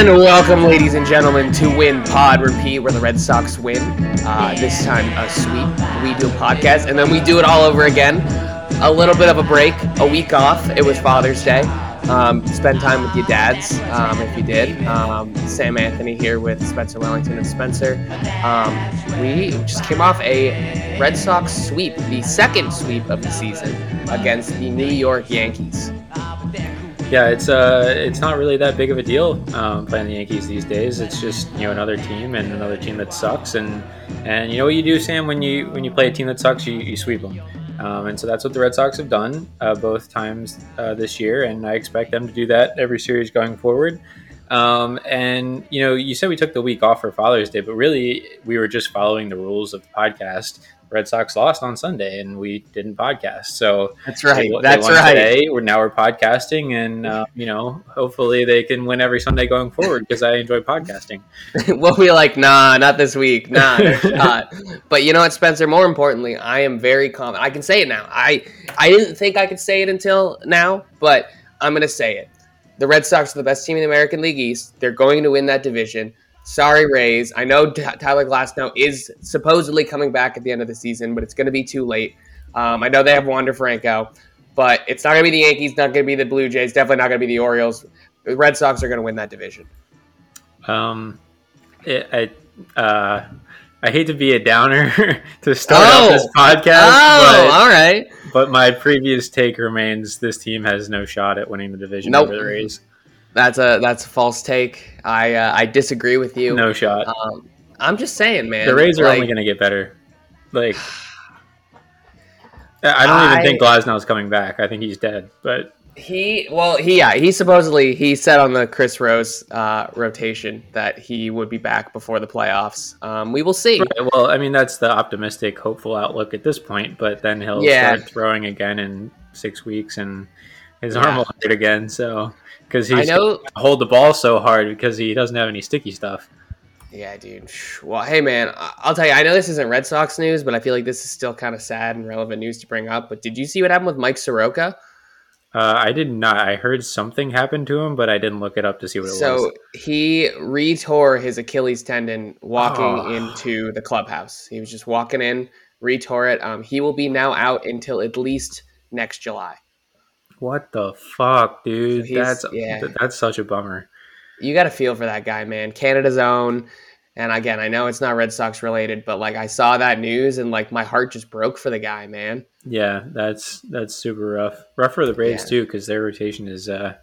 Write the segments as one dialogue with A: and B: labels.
A: And welcome, ladies and gentlemen, to Win Pod Repeat, where the Red Sox win. Uh, this time, a sweep. We do a podcast, and then we do it all over again. A little bit of a break, a week off. It was Father's Day. Um, spend time with your dads um, if you did. Um, Sam Anthony here with Spencer Wellington and Spencer. Um, we just came off a Red Sox sweep, the second sweep of the season against the New York Yankees.
B: Yeah, it's uh, it's not really that big of a deal um, playing the Yankees these days. It's just you know another team and another team that sucks, and and you know what you do, Sam, when you when you play a team that sucks, you, you sweep them, um, and so that's what the Red Sox have done uh, both times uh, this year, and I expect them to do that every series going forward. Um, and you know, you said we took the week off for Father's Day, but really we were just following the rules of the podcast. Red Sox lost on Sunday, and we didn't podcast. So
A: that's right.
B: They,
A: that's
B: they
A: right.
B: Today. We're now we're podcasting, and uh, you know, hopefully they can win every Sunday going forward because I enjoy podcasting.
A: What we'll be like, nah, not this week, nah, not. but you know what, Spencer? More importantly, I am very confident. I can say it now. I I didn't think I could say it until now, but I'm gonna say it. The Red Sox are the best team in the American League East. They're going to win that division. Sorry, Rays. I know Tyler Glasnow is supposedly coming back at the end of the season, but it's going to be too late. Um, I know they have Wander Franco, but it's not going to be the Yankees, not going to be the Blue Jays, definitely not going to be the Orioles. The Red Sox are going to win that division.
B: Um, it, I, uh, I hate to be a downer to start
A: oh.
B: off this podcast.
A: Oh, but, all right.
B: But my previous take remains: this team has no shot at winning the division
A: nope.
B: over the Rays.
A: That's a that's a false take. I uh, I disagree with you.
B: No shot.
A: Um, I'm just saying, man.
B: The Rays are
A: like,
B: only going to get better. Like, I don't I, even think Glasnow's coming back. I think he's dead. But
A: he, well, he yeah, he supposedly he said on the Chris Rose uh, rotation that he would be back before the playoffs. Um, we will see.
B: Right, well, I mean that's the optimistic, hopeful outlook at this point. But then he'll
A: yeah.
B: start throwing again in six weeks, and his yeah. arm will hurt again. So because he's
A: know,
B: hold the ball so hard because he doesn't have any sticky stuff.
A: Yeah, dude. Well, hey, man, I'll tell you. I know this isn't Red Sox news, but I feel like this is still kind of sad and relevant news to bring up. But did you see what happened with Mike Soroka?
B: Uh, I did not. I heard something happened to him, but I didn't look it up to see what it
A: so
B: was.
A: So he retore his Achilles tendon walking oh. into the clubhouse. He was just walking in, retore it. Um, he will be now out until at least next July.
B: What the fuck, dude?
A: So
B: that's
A: yeah.
B: that's such a bummer.
A: You got to feel for that guy, man. Canada's own. And again, I know it's not Red Sox related, but like I saw that news and like my heart just broke for the guy, man.
B: Yeah, that's that's super rough. Rough for the Braves yeah. too, because their rotation is uh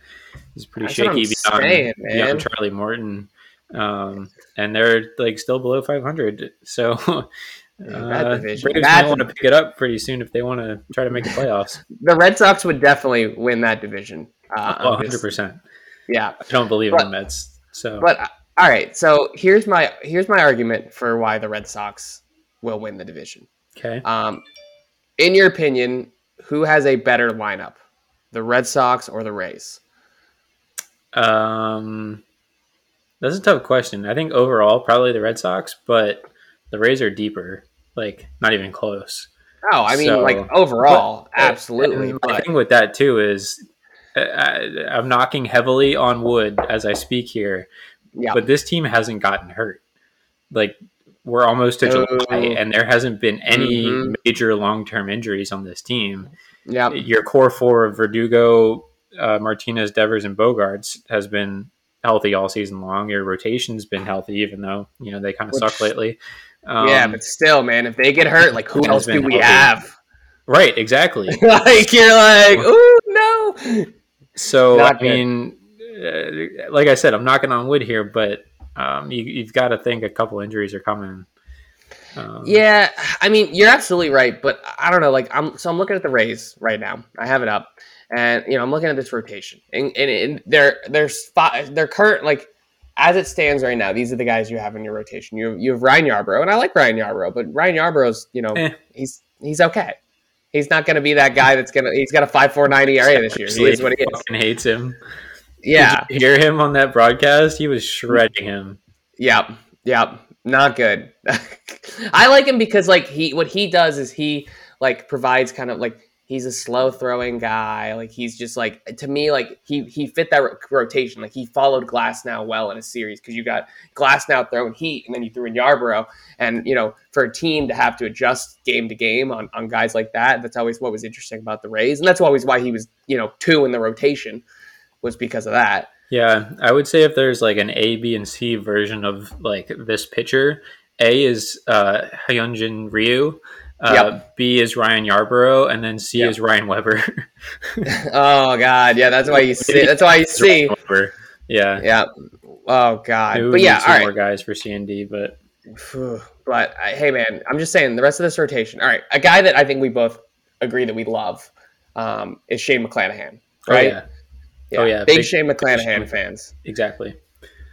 B: is pretty
A: that's
B: shaky beyond,
A: saying,
B: beyond Charlie Morton, um, and they're like still below 500. So
A: uh,
B: Braves might want to pick it up pretty soon if they want to try to make the playoffs.
A: the Red Sox would definitely win that division. Uh,
B: oh, 100 percent.
A: Yeah,
B: I don't believe but, in the Mets. So,
A: but all right. So here's my here's my argument for why the Red Sox will win the division.
B: Okay.
A: Um, in your opinion, who has a better lineup, the Red Sox or the Rays?
B: Um, that's a tough question. I think overall, probably the Red Sox, but the Rays are deeper. Like, not even close.
A: Oh, I mean, so, like overall, but, absolutely.
B: And my thing with that too is I, I'm knocking heavily on wood as I speak here,
A: yeah.
B: but this team hasn't gotten hurt. Like we're almost to July,
A: Oh.
B: and there hasn't been any
A: Mhm.
B: major long term injuries on this team.
A: Yeah,
B: Your core four of Verdugo, uh, Martinez, Devers, and Bogaerts has been healthy all season long. Your rotation's been healthy, even though you know they kind of
A: Which-
B: suck lately. Um,
A: yeah, but still, man, if they get hurt, like who else do we
B: healthy.
A: have?
B: right, exactly.
A: like you're like, oh no.
B: So
A: Not
B: I
A: good.
B: mean, uh, like I said, I'm knocking on wood here, but um, you, you've got to think a couple injuries are coming. Um,
A: Yeah, I mean, you're absolutely right, but I don't know. Like, I'm so I'm looking at the Rays right now. I have it up, and you know, I'm looking at this rotation, and, and, and they're they're spot they're current like as it stands right now. These are the guys you have in your rotation. You you have Ryan Yarbrough, and I like Ryan Yarbrough, but Ryan Yarbrough's you know
B: Eh.
A: he's he's okay. He's not going to be that guy that's gonna. He's got a five four ninety ERA this year. He is what he is.
B: fucking hates him.
A: Yeah,
B: hear him on that broadcast? He was shredding him.
A: Yep. Yep. Not good. I like him because like he what he does is he like provides kind of like he's a slow throwing guy. Like he's just like to me, like he he fit that ro- rotation. Like he followed Glasnow well in a series because you got Glasnow throwing heat, and then you threw in Yarbrough, and you know for a team to have to adjust game to game on on guys like that, that's always what was interesting about the Rays, and that's always why he was you know two in the rotation was because of that.
B: Yeah, I would say if there's like an A, B, and C version of like this pitcher, A is uh, Hyunjin Ryu. Uh, yep. B is Ryan Yarbrough, and then C yep. is Ryan Weber.
A: oh God, yeah, that's why you see. That's why you see.
B: Yeah,
A: yeah. Oh God, Maybe but yeah, all right.
B: More guys for C and D, but
A: but uh, hey, man, I'm just saying the rest of this rotation. All right, a guy that I think we both agree that we love um, is Shane McClanahan, right?
B: Oh yeah, yeah. Oh, yeah.
A: Big, big Shane McClanahan Shane. fans.
B: Exactly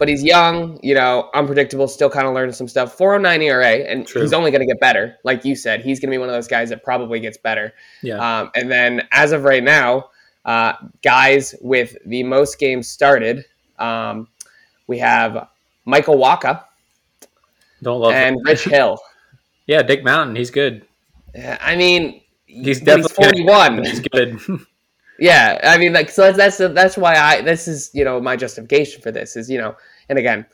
A: but he's young, you know, unpredictable, still kind of learning some stuff. 409 ERA, and True. he's only going to get better. Like you said, he's going to be one of those guys that probably gets better.
B: Yeah.
A: Um, and then as of right now, uh, guys with the most games started, um, we have Michael Wacha.
B: Don't love
A: and him. Rich Hill.
B: yeah, Dick Mountain, he's good.
A: Yeah, I mean,
B: he's definitely
A: he's 41.
B: He's good.
A: Yeah, I mean, like, so that's that's why I this is you know my justification for this is you know, and again,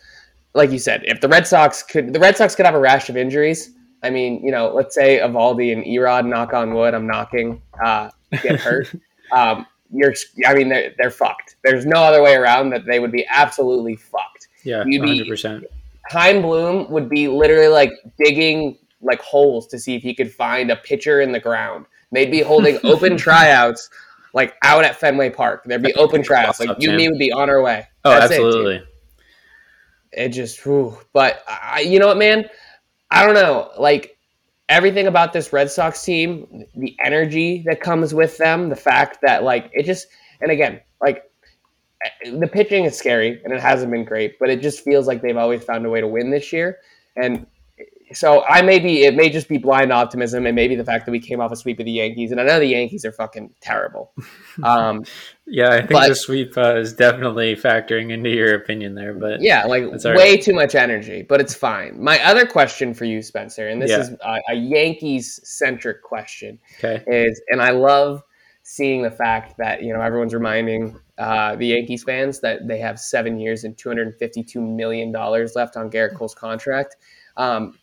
A: like you said, if the Red Sox could the Red Sox could have a rash of injuries. I mean, you know, let's say Eovaldi and Erod, knock on wood, I'm knocking, uh, get hurt. um, you're, I mean, they're, they're fucked. There's no other way around that they would be absolutely fucked.
B: Yeah, You'd 100%.
A: Be, Chaim Bloom would be literally like digging like holes to see if he could find a pitcher in the ground. They'd be holding open tryouts like out at Fenway Park. There'd be open tryouts. Like you and me would be on our way.
B: Oh, That's absolutely.
A: It, it just, whew. but I, you know what, man? I don't know. Like everything about this Red Sox team, the energy that comes with them, the fact that like it just, and again, like the pitching is scary and it hasn't been great, but it just feels like they've always found a way to win this year. And so I may be it may just be blind optimism and maybe the fact that we came off a sweep of the Yankees and I know the Yankees are fucking terrible. Um,
B: yeah, I think but, the sweep uh, is definitely factoring into your opinion there, but
A: yeah, like way right. too much energy, but it's fine. My other question for you, Spencer, and this yeah. is a, a Yankees centric question,
B: okay.
A: is and I love seeing the fact that you know everyone's reminding uh, the Yankees fans that they have seven years and two hundred fifty-two million dollars left on Gerrit Cole's contract. Um,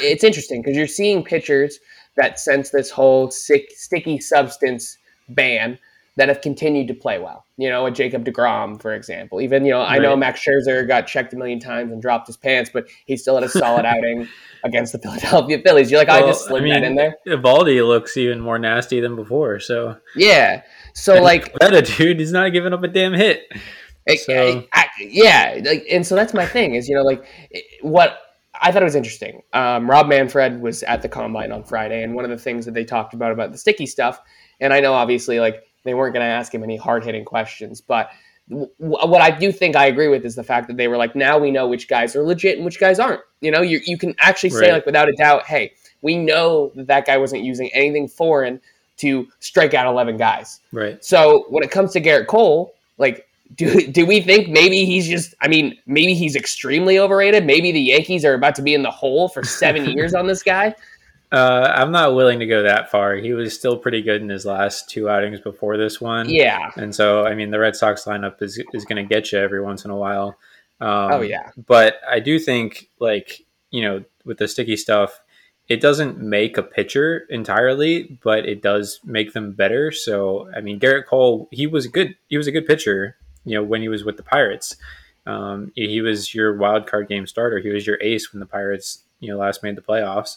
A: it's interesting because you're seeing pitchers that sense this whole sick, sticky substance ban that have continued to play well. You know, a Jacob DeGrom, for example. Even, you know, right. I know Max Scherzer got checked a million times and dropped his pants, but he still had a solid outing against the Philadelphia Phillies. You're like, well, I just slid I mean, that in there.
B: Eovaldi looks even more nasty than before. So
A: yeah, so and like
B: that dude, he's not giving up a damn hit.
A: So. I, I, yeah, like, and so that's my thing is you know like what I thought it was interesting. Um, Rob Manfred was at the combine on Friday, and one of the things that they talked about about the sticky stuff, and I know obviously like they weren't going to ask him any hard hitting questions, but w- what I do think I agree with is the fact that they were like, now we know which guys are legit and which guys aren't. You know, you you can actually say right. like without a doubt, hey, we know that that guy wasn't using anything foreign to strike out eleven guys.
B: Right.
A: So when it comes to Gerrit Cole, like do do we think maybe he's just I mean, maybe he's extremely overrated? Maybe the Yankees are about to be in the hole for 7 years on this guy?
B: Uh, I'm not willing to go that far. He was still pretty good in his last two outings before this one.
A: Yeah.
B: And so, I mean, the Red Sox lineup is, is going to get you every once in a while.
A: Um, oh, yeah.
B: But I do think, like, you know, with the sticky stuff, it doesn't make a pitcher entirely, but it does make them better. So, I mean, Gerrit Cole, he was good. He was a good pitcher you know when he was with the Pirates. Um, he was your wild card game starter. He was your ace when the Pirates you know last made the playoffs.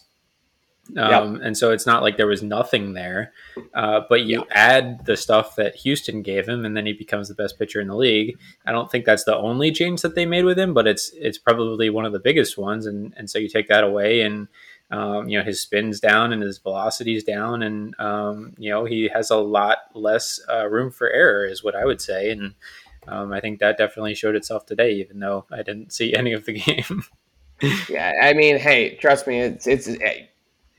B: Um, yep. And so it's not like there was nothing there, uh, but you yep. add the stuff that Houston gave him, and then he becomes the best pitcher in the league. I don't think that's the only change that they made with him, but it's it's probably one of the biggest ones. And and so you take that away, and um, you know his spins down and his velocities down, and um, you know he has a lot less uh, room for error, is what I would say. And um, I think that definitely showed itself today, even though I didn't see any of the game.
A: yeah, I mean, hey, trust me, it's it's. Hey,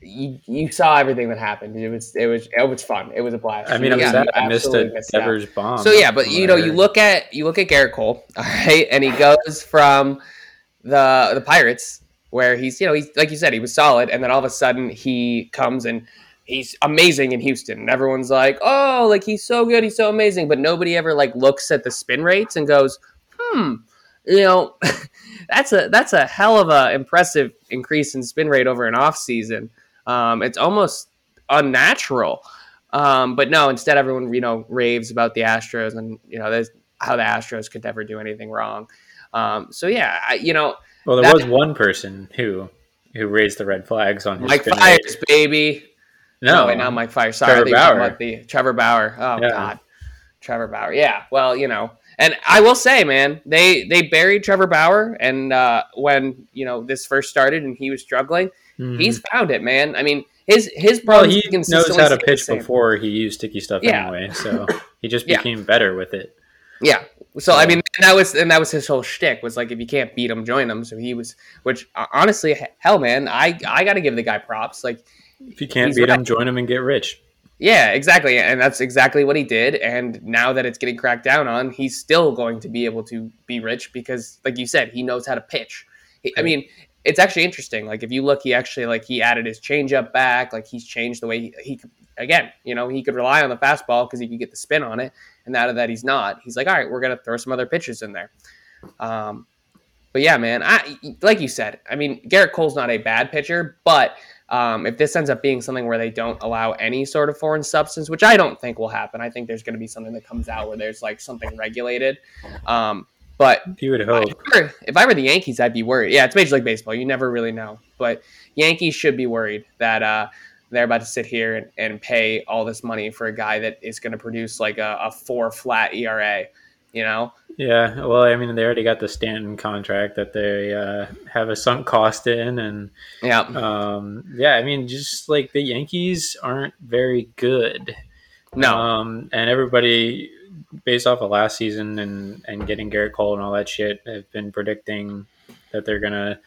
A: you, you saw everything that happened. It was it was it was fun. It was a blast.
B: I mean, I'm sad I missed a Devers bomb.
A: So yeah, but you know, you look at you look at Gerrit Cole, all right, and he goes from the the Pirates where he's you know he's like you said he was solid, and then all of a sudden he comes and he's amazing in Houston, and everyone's like, oh, like he's so good, he's so amazing, but nobody ever like looks at the spin rates and goes, hmm, you know, that's a that's a hell of a impressive increase in spin rate over an off season. Um, it's almost unnatural. Um, but no, instead everyone you know raves about the Astros and you know how the Astros could never do anything wrong. Um, so yeah, I, you know.
B: Well, there that, was one person who who raised the red flags on his
A: Mike Fiers, baby. No, wait, not Mike Fiers. Sorry, Trevor Bauer. The Trevor Bauer. Oh yeah. God, Trevor Bauer. Yeah. Well, you know, and I will say, man, they they buried Trevor Bauer, and uh, when you know this first started and he was struggling, mm-hmm. he's found it, man. I mean, his his
B: well, he knows how to pitch before he used sticky stuff yeah. anyway, so he just became yeah. better with it.
A: Yeah. So, so, I mean, that was and that was his whole shtick was like if you can't beat him, join him. So he was, which honestly, hell, man, I I got to give the guy props. Like
B: if you can't beat him, join him and get rich.
A: Yeah, exactly, and that's exactly what he did. And now that it's getting cracked down on, he's still going to be able to be rich because, like you said, he knows how to pitch. He, I mean, it's actually interesting. Like if you look, he actually like he added his changeup back. Like he's changed the way he, he again, you know, he could rely on the fastball because he could get the spin on it. And now that he's not, he's like, all right, we're gonna throw some other pitches in there. Um, but yeah, man, I like you said. I mean, Gerrit Cole's not a bad pitcher, but um, if this ends up being something where they don't allow any sort of foreign substance, which I don't think will happen, I think there's going to be something that comes out where there's like something regulated. Um, but
B: you would hope.
A: If I, were, if I, were, the Yankees, I'd be worried. Yeah, it's Major League Baseball. You never really know. But Yankees should be worried that uh, they're about to sit here and, and, pay all this money for a guy that is going to produce like a, a, four flat ERA. You know?
B: Yeah. Well, I mean, they already got the Stanton contract that they uh, have a sunk cost in, and
A: yeah,
B: um, yeah. I mean, just like the Yankees aren't very good.
A: No.
B: Um, and everybody based off of last season and and getting Gerrit Cole and all that shit, have been predicting that they're gonna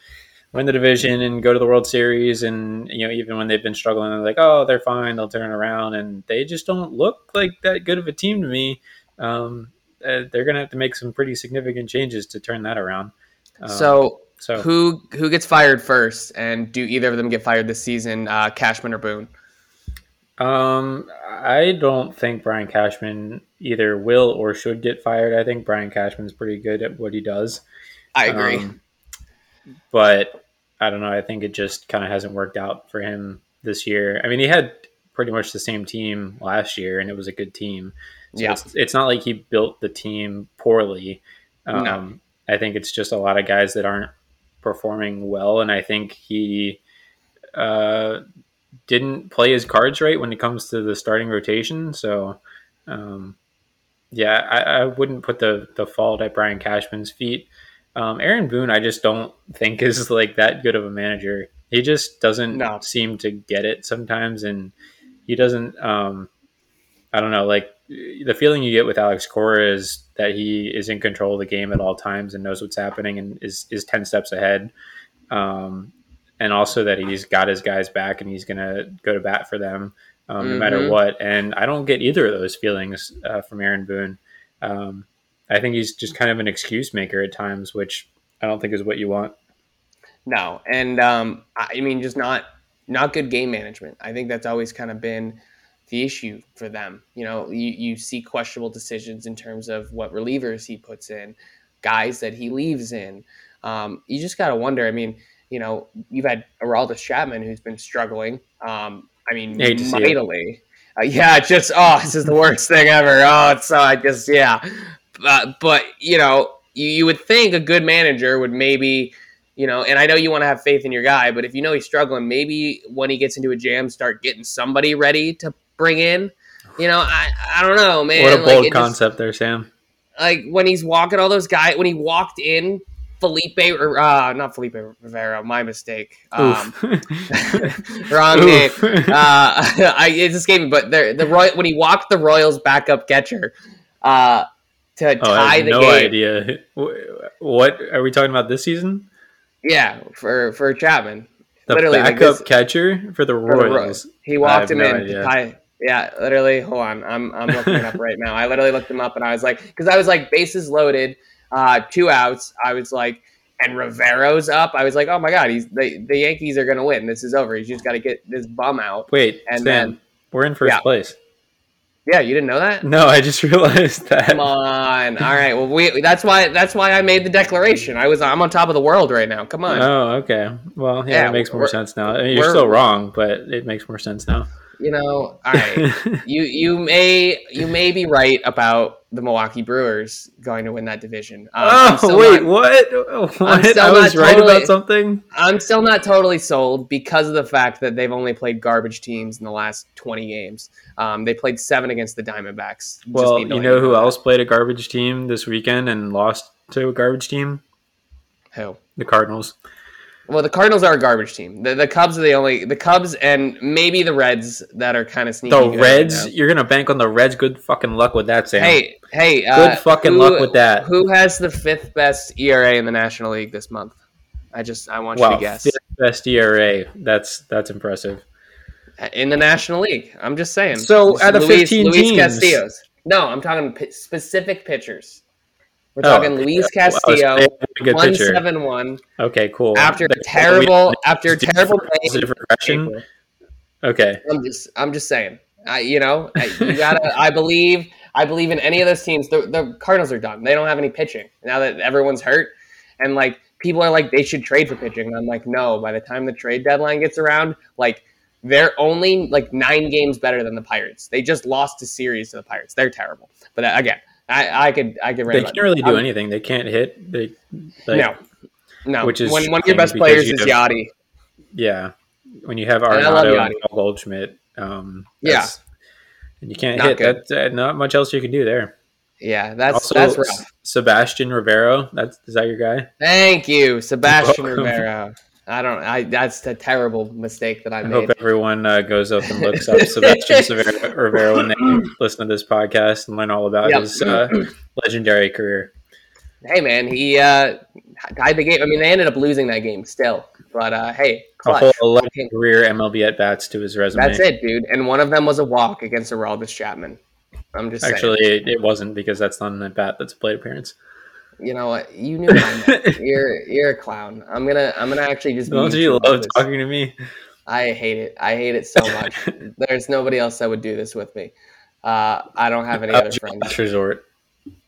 B: win the division and go to the World Series. And you know, even when they've been struggling, they're like, oh, they're fine, they'll turn around, and they just don't look like that good of a team to me. Um, uh, they're gonna have to make some pretty significant changes to turn that around.
A: Um, so. So who who gets fired first, and do either of them get fired this season? Uh, Cashman or Boone?
B: Um, I don't think Brian Cashman either will or should get fired. I think Brian Cashman's pretty good at what he does.
A: I agree. Um,
B: but I don't know. I think it just kind of hasn't worked out for him this year. I mean, he had pretty much the same team last year, and it was a good team. So yeah. It's, it's, not like he built the team poorly. Um, no. I think it's just a lot of guys that aren't performing well, and I think he uh, didn't play his cards right when it comes to the starting rotation. So, um, yeah, I, I, wouldn't put the the fault at Brian Cashman's feet. Um, Aaron Boone, I just don't think is like that good of a manager. He just doesn't no. seem to get it sometimes, and he doesn't. Um, I don't know, like the feeling you get with Alex Cora is that he is in control of the game at all times and knows what's happening and is is ten steps ahead. Um, and also that he's got his guys back and he's going to go to bat for them um, mm-hmm. no matter mm-hmm. what. And I don't get either of those feelings uh, from Aaron Boone. Um, I think he's just kind of an excuse maker at times, which I don't think is what you want.
A: No, and um, I mean, just not not good game management. I think that's always kind of been the issue for them. You know, you, you see questionable decisions in terms of what relievers he puts in, guys that he leaves in. Um, you just got to wonder. I mean, you know, you've had Aroldis Chapman who's been struggling. Um, I mean, mightily. Uh, yeah, just oh, this is the worst thing ever. Oh, it's so I just yeah, uh, but you know, you, you would think a good manager would maybe, you know, and I know you want to have faith in your guy, but if you know he's struggling, maybe when he gets into a jam, start getting somebody ready to bring in. You know, I I don't know, man.
B: What a bold like, concept just, there, Sam.
A: Like when he's walking all those guys, when he walked in Felipe, or uh, not Felipe Rivera, my mistake. Um, wrong name. Uh, I it just gave me, but the the Roy when he walked the Royals backup catcher uh, to oh, tie the game.
B: no
A: game.
B: idea. What are we talking about this season?
A: Yeah, for for Chapman.
B: The literally, backup like catcher for the Royals.
A: He walked him no in idea. to tie. Yeah, literally. Hold on, I'm I'm looking it up right now. I literally looked him up and I was like, because I was like, bases loaded uh, two outs. I was like, and Rivero's up, I was like, oh my god, he's the, the Yankees are gonna win. This is over. He's just got to get this bum out.
B: Wait,
A: And
B: Sam,
A: then-
B: we're in first
A: Yeah.
B: place.
A: Yeah, you didn't know that?
B: No, I just realized that.
A: Come on. All right. Well, we that's why that's why I made the declaration. I was I'm on top of the world right now. Come on.
B: Oh, okay. Well, yeah,
A: Yeah,
B: it makes more sense now. I mean, you're still wrong, but it makes more sense now.
A: You know. All right. you you may you may be right about the Milwaukee Brewers going to win that division. Um,
B: oh wait,
A: not-
B: what? What? I was right
A: totally-
B: about something.
A: I'm still not totally sold because of the fact that they've only played garbage teams in the last 20 games. Um, they played seven against the Diamondbacks.
B: Well, you know who else played a garbage team this weekend and lost to a garbage team?
A: Who?
B: The Cardinals.
A: Well, the Cardinals are a garbage team. The, the Cubs are the only the Cubs and maybe the Reds that are kind of sneaky.
B: The
A: right
B: Reds.
A: now.
B: You're gonna bank on the Reds. Good fucking luck with that, Sam.
A: Hey, hey,
B: Good
A: uh,
B: fucking
A: who-
B: luck with that.
A: Who has the fifth best ERA in the National League this month? I just I want you to guess
B: fifth best ERA. That's that's impressive.
A: in the National League. I'm just saying.
B: So, out of 15
A: Luis
B: teams-
A: Castillo's. No, I'm talking p- specific pitchers. We're
B: Oh,
A: talking
B: okay.
A: Luis
B: Well,
A: Castillo,
B: a good
A: one seven one.
B: Okay, cool.
A: After
B: But-
A: terrible,
B: we-
A: after terrible
B: regression. Okay.
A: I'm just, I'm just saying. I, you know, I, you gotta. I believe, I believe in any of those teams. The, the Cardinals are done. They don't have any pitching now that everyone's hurt, and like people are like they should trade for pitching. And I'm like, no. By the time the trade deadline gets around, like they're only like nine games better than the Pirates. They just lost a series to the Pirates. They're terrible. But uh, again, I, I could, I could.
B: They can't really do
A: I'm-
B: anything. They can't hit. They like,
A: no, no.
B: which is
A: when one of your best players
B: you
A: is
B: have-
A: Yadi.
B: Yeah, when you have
A: And
B: Arenado
A: Yadi.
B: and Goldschmidt, um,
A: Yeah.
B: and you can't
A: Not
B: hit.
A: good.
B: That's uh, not much else you can do there.
A: Yeah, that's
B: also,
A: that's rough.
B: Sebastian Rivero. That's is that your guy?
A: Thank you, Sebastian
B: welcome.
A: Rivera. I don't. I that's a terrible mistake that I
B: I
A: made.
B: hope everyone uh, goes up and looks up Sebastian Severo- Rivero when they listen to this podcast and learn all about
A: Yep.
B: his uh, legendary career.
A: Hey man, he uh, tied the game. I mean, they ended up losing that game still, but uh, hey,
B: A
A: clutch.
B: whole 11 career MLB at bats to his resume.
A: That's it, dude. And one of them was a walk against Aroldis Chapman. I'm just
B: Actually, it, it wasn't because that's not an at bat. That's a plate appearance.
A: You know what? You knew what I meant. You're you're a clown. I'm gonna I'm gonna actually just.
B: Don't you love
A: this.
B: talking to me?
A: I hate it. I hate it so much. There's nobody else that would do this with me. Uh, I don't have any other friends.
B: last resort.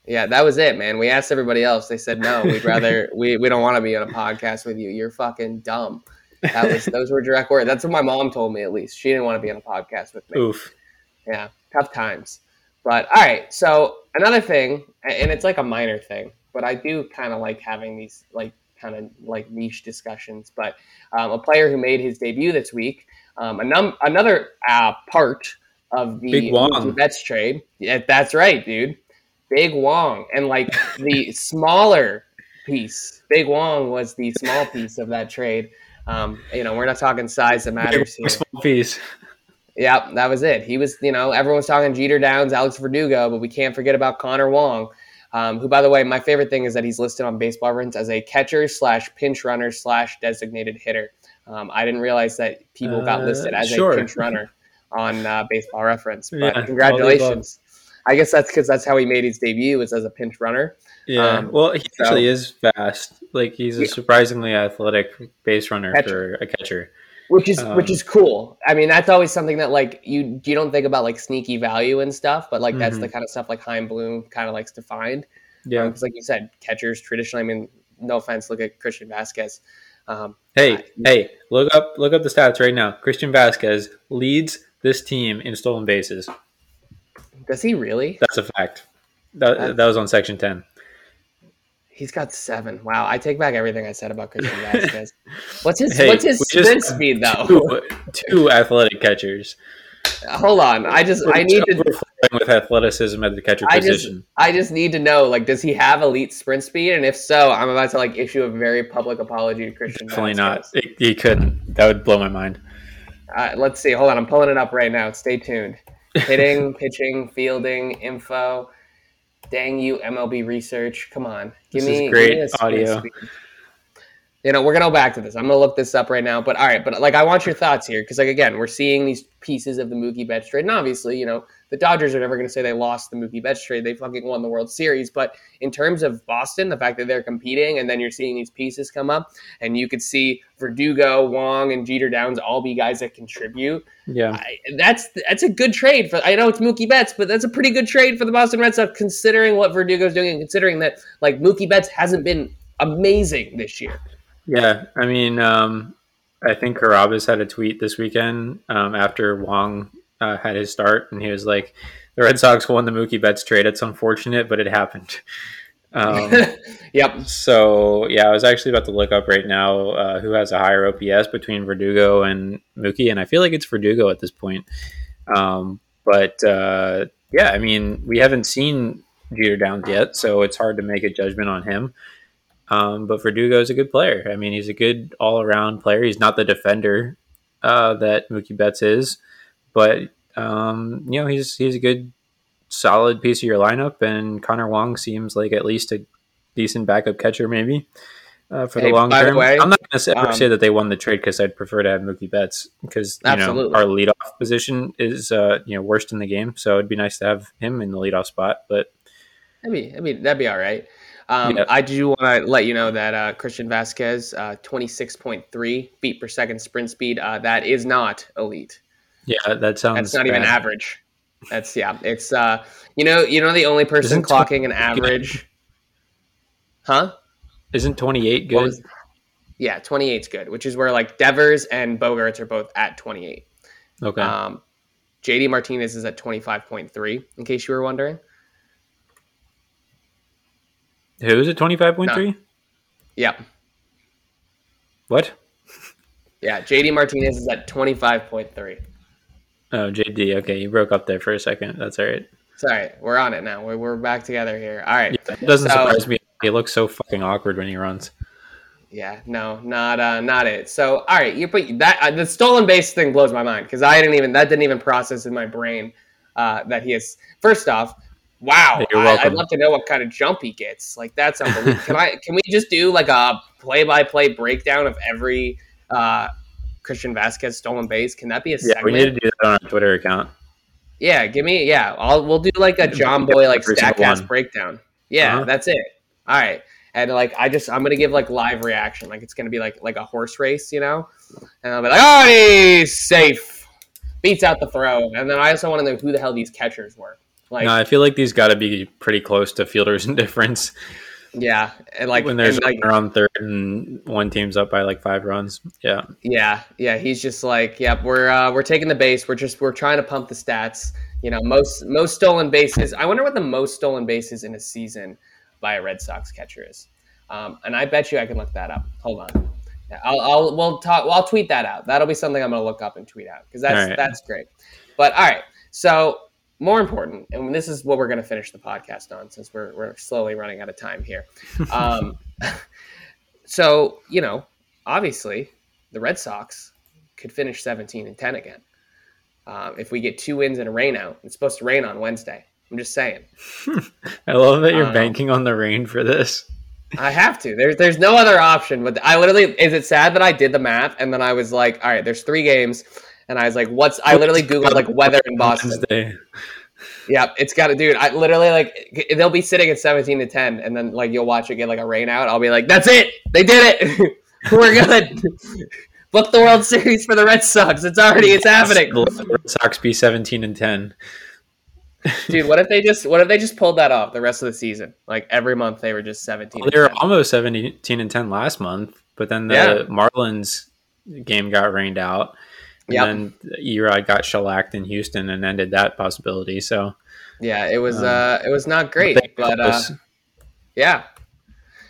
A: Yeah, that was it, man. We asked everybody else. They said no. We'd rather we, we don't want to be on a podcast with you. You're fucking dumb. That was those were direct words. That's what my mom told me at least. She didn't want to be on a podcast with me.
B: Oof.
A: Yeah, tough times. But all right, so another thing, and it's like a minor thing, but I do kind of like having these like kind of like niche discussions. But um, a player who made his debut this week, um, a num- another uh, part of the
B: Big Wong.
A: Mookie trade. Yeah, that's right, dude. Big Wong, and like the smaller piece. Big Wong was the small piece of that trade. Um, you know, we're not talking size that matters here.
B: Small piece.
A: Yep, that was it. He was, you know, everyone's talking Jeter Downs, Alex Verdugo, but we can't forget about Connor Wong, um, who, by the way, my favorite thing is that he's listed on Baseball Reference as a catcher slash pinch runner slash designated hitter. Um, I didn't realize that people got
B: Uh,
A: listed as
B: sure.
A: a pinch runner on uh, Baseball Reference. But
B: Yeah,
A: congratulations. I guess that's because that's how he made his debut was as a pinch runner.
B: Yeah.
A: Um,
B: well, he
A: so-
B: actually is fast. Like he's a surprisingly athletic base runner
A: Catcher.
B: for a catcher.
A: Which is
B: Um,
A: which is cool. I mean, that's always something that like you you don't think about like sneaky value and stuff, but like that's
B: Mhm.
A: the kind of stuff like Chaim Bloom kind of likes to find.
B: Yeah.
A: because like you said, catchers traditionally. I mean, no offense, look at Christian Vasquez. Um,
B: Hey,
A: I-
B: hey, look up look up the stats right now. Christian Vasquez leads this team in stolen bases.
A: does he really?
B: That's a fact. That,
A: That's-
B: that was on section 10.
A: He's got seven. Wow, I take back everything I said about Christian Vasquez. What's his
B: Hey,
A: What's his
B: just-
A: sprint speed though?
B: Two, two athletic catchers.
A: Hold on, I just I need to
B: with athleticism at the catcher
A: I just
B: position.
A: I just need to know like does he have elite sprint speed? And if so, I'm about to like issue a very public apology to Christian.
B: Definitely not.
A: Vasquez.
B: It- he couldn't. That would blow my mind.
A: Uh, let's see. Hold on. I'm pulling it up right now. Stay tuned. Hitting, pitching, fielding, info. Dang you, MLB research. Come on. Give
B: This is
A: me
B: great
A: give me
B: audio.
A: speed. You know, we're gonna go back to this. I'm gonna look this up right now. But all right, but like I want your thoughts here because like again, we're seeing these pieces of the Mookie Betts trade, and obviously, you know, the Dodgers are never going to say they lost the Mookie Betts trade. They fucking won the World Series. But in terms of Boston, the fact that they're competing and then you're seeing these pieces come up, and you could see Verdugo, Wong, and Jeter Downs all be guys that contribute.
B: Yeah,
A: I, that's that's a good trade for. I know it's Mookie Betts, but that's a pretty good trade for the Boston Red Sox, considering what Verdugo's doing and considering that like Mookie Betts hasn't been amazing this year.
B: Yeah, I mean, um, I think Carabas had a tweet this weekend um, after Wong uh, had his start, and he was like, "The Red Sox won the Mookie Betts trade. It's unfortunate, but it happened." Um,
A: yep.
B: So yeah, I was actually about to look up right now uh, who has a higher OPS between Verdugo and Mookie, and I feel like it's Verdugo at this point. Um, but uh, yeah, I mean, we haven't seen Jeter Downs yet, so it's hard to make a judgment on him. Um, but Verdugo is a good player. I mean, he's a good all around player. He's not the defender uh, that Mookie Betts is, but um, you know he's he's a good solid piece of your lineup. And Connor Wong seems like at least a decent backup catcher, maybe. Uh, for
A: Hey,
B: the long
A: by the
B: term,
A: way,
B: I'm not going to ever
A: um,
B: say that they won the trade because I'd prefer to have Mookie Betts because you know our leadoff position is uh, you know worst in the game, so it'd be nice to have him in the leadoff spot. But
A: I mean, I mean that'd be all right. Um,
B: Yeah.
A: I do want to let you know that uh, Christian Vasquez, uh, twenty six point three feet per second sprint speed. Uh, that is not elite.
B: Yeah, that sounds
A: That's not even average. That's yeah. It's uh, you know, you know, the only person
B: Isn't
A: clocking an
B: 28
A: average, huh?
B: Isn't 28 good?
A: was- yeah, 28's good, which is where like Devers and Bogaerts are both at 28.
B: okay.
A: Um, JD Martinez is at 25.3, in case you were wondering.
B: Who is it? 25.3?
A: Yep.
B: What?
A: Yeah, JD Martinez is at 25.3.
B: Oh, JD. Okay, you broke up there for a second. That's all right.
A: Sorry, we're on it now. We're, we're back together here. All right.
B: Yeah, it doesn't
A: So-
B: surprise me. He looks so fucking awkward when he runs.
A: Yeah, no, not uh, not it. So, all right, you put that uh, the stolen base thing blows my mind because I didn't even that didn't even process in my brain uh, that he is. First off, wow,
B: Hey, you're
A: I, I'd love to know what kind of jump he gets. Like that's unbelievable. can I? Can we just do like a play-by-play breakdown of every uh, Christian Vasquez stolen base? Can that be a
B: Yeah, we need to do that on our Twitter account.
A: Yeah, give me yeah. I'll we'll do like a John Boy like Statcast breakdown. Yeah,
B: Uh-huh.
A: that's it. All right. And like I just I'm gonna give like live reaction. Like it's gonna be like like a horse race, you know? And I'll be like, oh he's safe. Beats out the throw. And then I also want to know who the hell these catchers were. Like
B: no, I feel like these got to be pretty close to fielders in difference.
A: Yeah. And like
B: when there's
A: like
B: on third and one team's up by like five runs. Yeah.
A: Yeah, yeah, he's just like, yep, we're uh, we're taking the base. We're just we're trying to pump the stats. You know, most most stolen bases. I wonder what the most stolen bases in a season by a Red Sox catcher is. Um, and I bet you I can look that up. Hold on. I'll, I'll we'll talk. Well, I'll tweet that out. That'll be something I'm going to look up and tweet out because that's
B: right.
A: that's great. But all right, so more important, and this is what we're going to finish the podcast on since we're we're slowly running out of time here. Um, so you know, obviously, the Red Sox could finish 17 and 10 again. Um, if we get two wins and a rain out, it's supposed to rain on Wednesday. I'm just saying.
B: I love that you're
A: Um,
B: banking on the rain for this.
A: I have to. There's there's no other option. But I literally is it sad that I did the math and then I was like, all right, there's three games, and I was like, what's? I literally googled like weather in Boston.
B: Wednesday.
A: Yeah, it's got to, dude. I literally like they'll be sitting at 17 to 10, and then like you'll watch it get like a rain out. I'll be like, that's it. They did it. We're good. Book the World Series for the Red Sox. It's already it's happening.
B: Let the Red Sox be 17 and 10.
A: Dude, what if they just what if they just pulled that off the rest of the season? Like every month they were just 17.
B: Well, they were almost 17 and 10 last month, but then the
A: Yeah.
B: Marlins game got rained out. And
A: Yep.
B: then Erod got shellacked in Houston and ended that possibility. So,
A: Yeah, it was
B: Um,
A: uh it was not great, but uh yeah.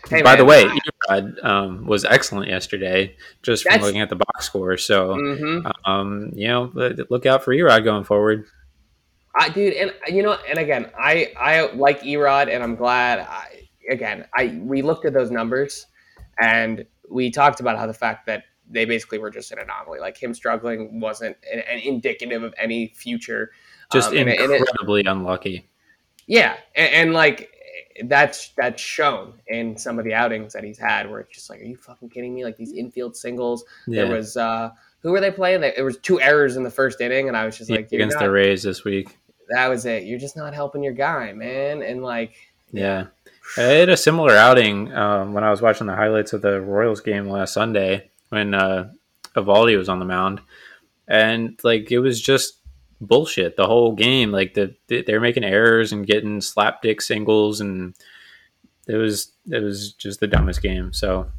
A: Hey,
B: by the way, Erod um, was excellent yesterday, just from
A: That's-
B: looking at the box score. So,
A: Mhm.
B: um, you know, look out for Erod going forward.
A: I dude, and you know, and again, I I like Erod, and I'm glad. I, again, I we looked at those numbers, and we talked about how the fact that they basically were just an anomaly. Like him struggling wasn't an, an indicative of any future.
B: Just
A: Um, it- and it-
B: incredibly unlucky.
A: Yeah, and, and like that's that's shown in some of the outings that he's had, where it's just like, are you fucking kidding me? Like these infield singles.
B: Yeah.
A: There was uh who were they playing? There was two errors in the first inning, and I was just like,
B: against
A: not-
B: the Rays this week.
A: that was it. You're just not helping your guy, man. And like,
B: Yeah. I had a similar outing um, when I was watching the highlights of the Royals game last Sunday when uh, Eovaldi was on the mound, and like it was just bullshit the whole game. Like the they're making errors and getting slapdick singles, and it was it was just the dumbest game. So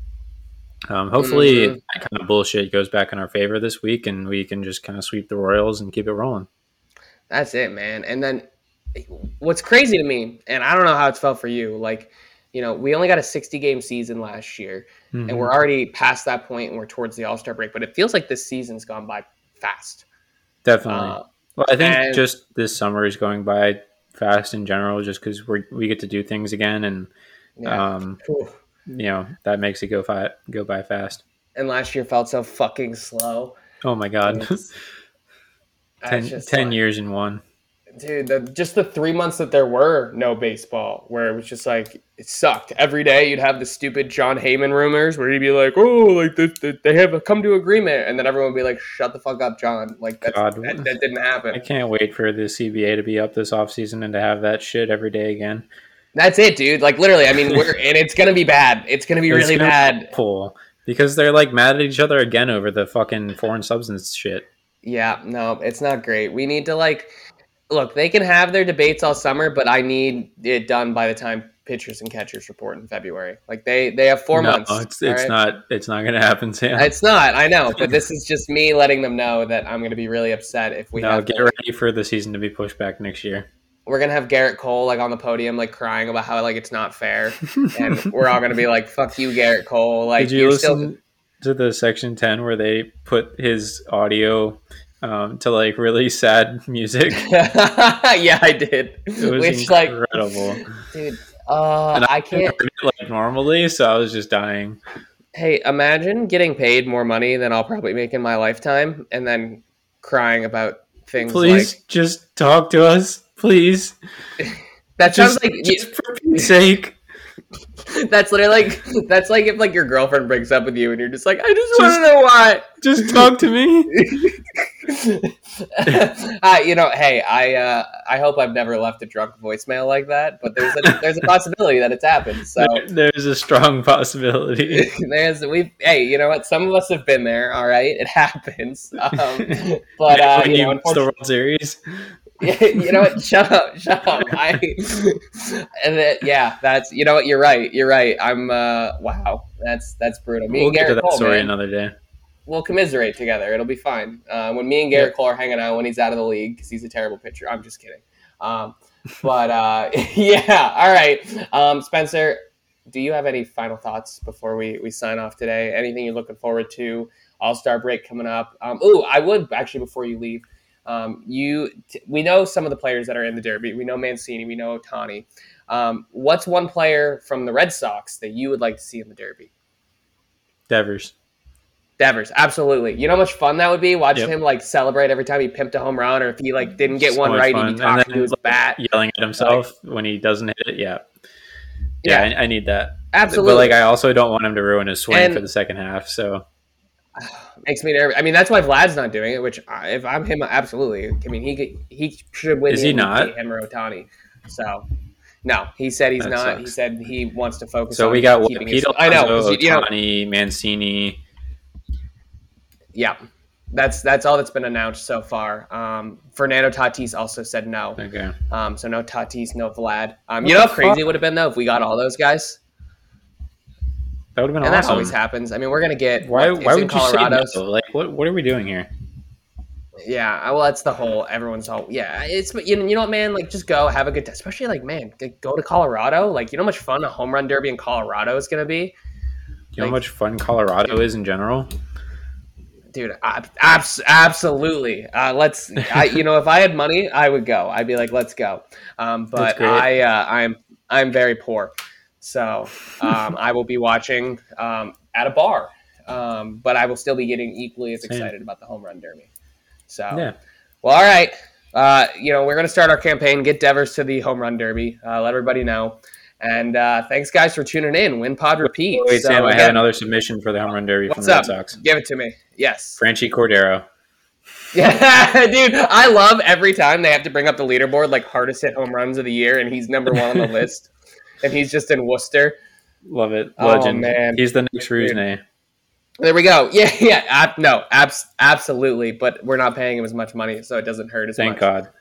B: um, hopefully
A: Mhm.
B: that kind of bullshit goes back in our favor this week, and we can just kind of sweep the Royals and keep it rolling.
A: That's it, man. And then what's crazy to me, and I don't know how it's felt for you, like, you know, we only got a 60 game season last year,
B: Mhm.
A: and we're already past that point and we're towards the All Star break, but it feels like this season's gone by fast.
B: definitely.
A: Uh,
B: Well, I think
A: And-
B: just this summer is going by fast in general, just because we we get to do things again, and
A: yeah.
B: um, you know that makes it go fi- go by fast.
A: and last year felt so fucking slow.
B: Oh my god,
A: It's- I
B: 10, 10
A: like-
B: years in one.
A: Dude the, just the three months that there were no baseball where it was just like it sucked. Every day you'd have the stupid Jon Heyman rumors where he'd be like oh like this, this, they have come to agreement and then everyone would be like shut the fuck up john. Like that, that didn't happen.
B: I can't wait for the CBA to be up this offseason and to have that shit every day again.
A: that's it dude. Like literally i mean we're and it's gonna be bad. It's gonna be
B: It's
A: really
B: gonna be
A: bad.
B: Pull because they're like mad at each other again over the fucking foreign substance shit.
A: yeah no it's not great. We need to like look they can have their debates all summer but i need it done by the time pitchers and catchers report in february like they they have four
B: no,
A: months
B: it's it's
A: right?
B: not it's not gonna happen, Sam.
A: It's not. I know, but this is just me letting them know that I'm going to be really upset if we
B: no,
A: have.
B: get ready for the season to be pushed back next year.
A: We're going to have Gerrit Cole like on the podium, like crying about how like it's not fair, and we're all going to be like, "Fuck you, Gerrit Cole!" Like
B: Did you listen to the section ten where they put his audio um, to like really sad music?
A: yeah, I did.
B: It was
A: Which like,
B: incredible.
A: dude, uh,
B: And
A: I can't.
B: heard it, like normally, so I was just dying.
A: Hey, imagine getting paid more money than I'll probably make in my lifetime, and then crying about things
B: Please
A: like
B: just talk to us, please.
A: that. Sounds
B: Just,
A: like
B: just for sake.
A: that's literally like that's like if like your girlfriend breaks up with you and you're just like, I just want to know why.
B: Just talk to me.
A: uh, you know, hey, I uh, I hope I've never left a drunk voicemail like that, but there's a, there's a possibility that it's happened. So
B: There- There's a strong possibility.
A: there's we hey, you know what? Some of us have been there. All right, it happens. Um, but uh,
B: when
A: you
B: you
A: know,
B: the World Series.
A: you know what? Shut up, shut up. I and then, yeah, that's you know what? You're right. You're right. I'm uh, wow. That's that's brutal. Me
B: We'll get to that
A: Cole,
B: story
A: man,
B: another day.
A: we'll commiserate together. It'll be fine. Uh, when me and Gerrit Cole are hanging out when he's out of the league because he's a terrible pitcher. I'm just kidding. Um, but uh, yeah, all right. Um, Spencer, do you have any final thoughts before we, we sign off today? Anything you're looking forward to? All Star break coming up. Um, ooh, I would actually before you leave. Um, you, t- we know some of the players that are in the Derby. We know Mancini. We know Ohtani. Um, what's one player from the Red Sox that you would like to see in the Derby?
B: Devers.
A: Devers, absolutely. You know how much fun that would be watching
B: Yep.
A: him like celebrate every time he pimped a home run, or if he like didn't get
B: So
A: one right,
B: fun.
A: he'd be
B: And
A: talking to his bat.
B: Yelling at himself when he doesn't hit it. Yeah. Yeah, I, I need that.
A: absolutely.
B: But like, I also don't want him to ruin his swing
A: And-
B: for the second half. So
A: makes me nervous. I mean, that's why Vlad's not doing it. Which, I, if I'm him, absolutely. I mean, he could, he should win.
B: Is he
A: MVP,
B: not?
A: Him or Ohtani. So, no, he said he's
B: That
A: not. He said he wants to focus.
B: so we got what?
A: keeping
B: Pete
A: I know. 'cause you- know,
B: Ohtani, Mancini.
A: yeah. That's that's all that's been announced so far. Um, Fernando Tatis also said no.
B: Okay.
A: Um, so no Tatis, no Vlad. Um, you know how crazy it would have been though if we got all those guys.
B: That would have been
A: And that always happens. I mean, we're gonna get
B: Why?
A: what,
B: Why would you say no? Like, what? What are we doing here?
A: Yeah, well, that's the whole. Everyone's all yeah. It's you know, you know what, man. Like, just go have a good. Especially like, man, go to Colorado. Like, you know how much fun a home run derby in Colorado is gonna be,
B: You know how much fun Colorado is in general.
A: dude. abs- absolutely. Uh, let's. I, you know, if I had money, I would go. I'd be like, let's go. Um, but I, uh, I'm, I'm very poor, so um, I will be watching um, at a bar. Um, but I will still be getting equally as
B: Same.
A: excited about the home run derby. So
B: Yeah.
A: Well, all right. Uh, you know, we're going to start our campaign. Get Devers to the home run derby. Uh, let everybody know. And uh, thanks, guys, for tuning in. Win Pod Repeat.
B: Wait,
A: So,
B: Sam, I have another submission for the home run derby from the Red? Sox.
A: Give it to me. Yes.
B: Franchy Cordero.
A: Yeah, dude, I love every time they have to bring up the leaderboard like hardest hit home runs of the year, and he's number one on the list, and he's just in Worcester.
B: Love it,
A: Oh,
B: legend.
A: man.
B: He's the next Rusney.
A: There we go. Yeah, yeah. No, abs- absolutely. But we're not paying him as much money, so it doesn't hurt as
B: Thank
A: much.
B: Thank God.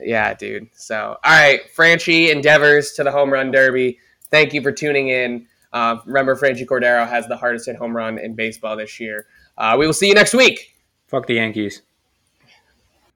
A: Yeah, dude. So, all right, Franchi endeavors to the home run derby. Thank you for tuning in. Uh, remember, Franchy Cordero has the hardest hit home run in baseball this year. Uh, we will see you next week.
B: Fuck the Yankees.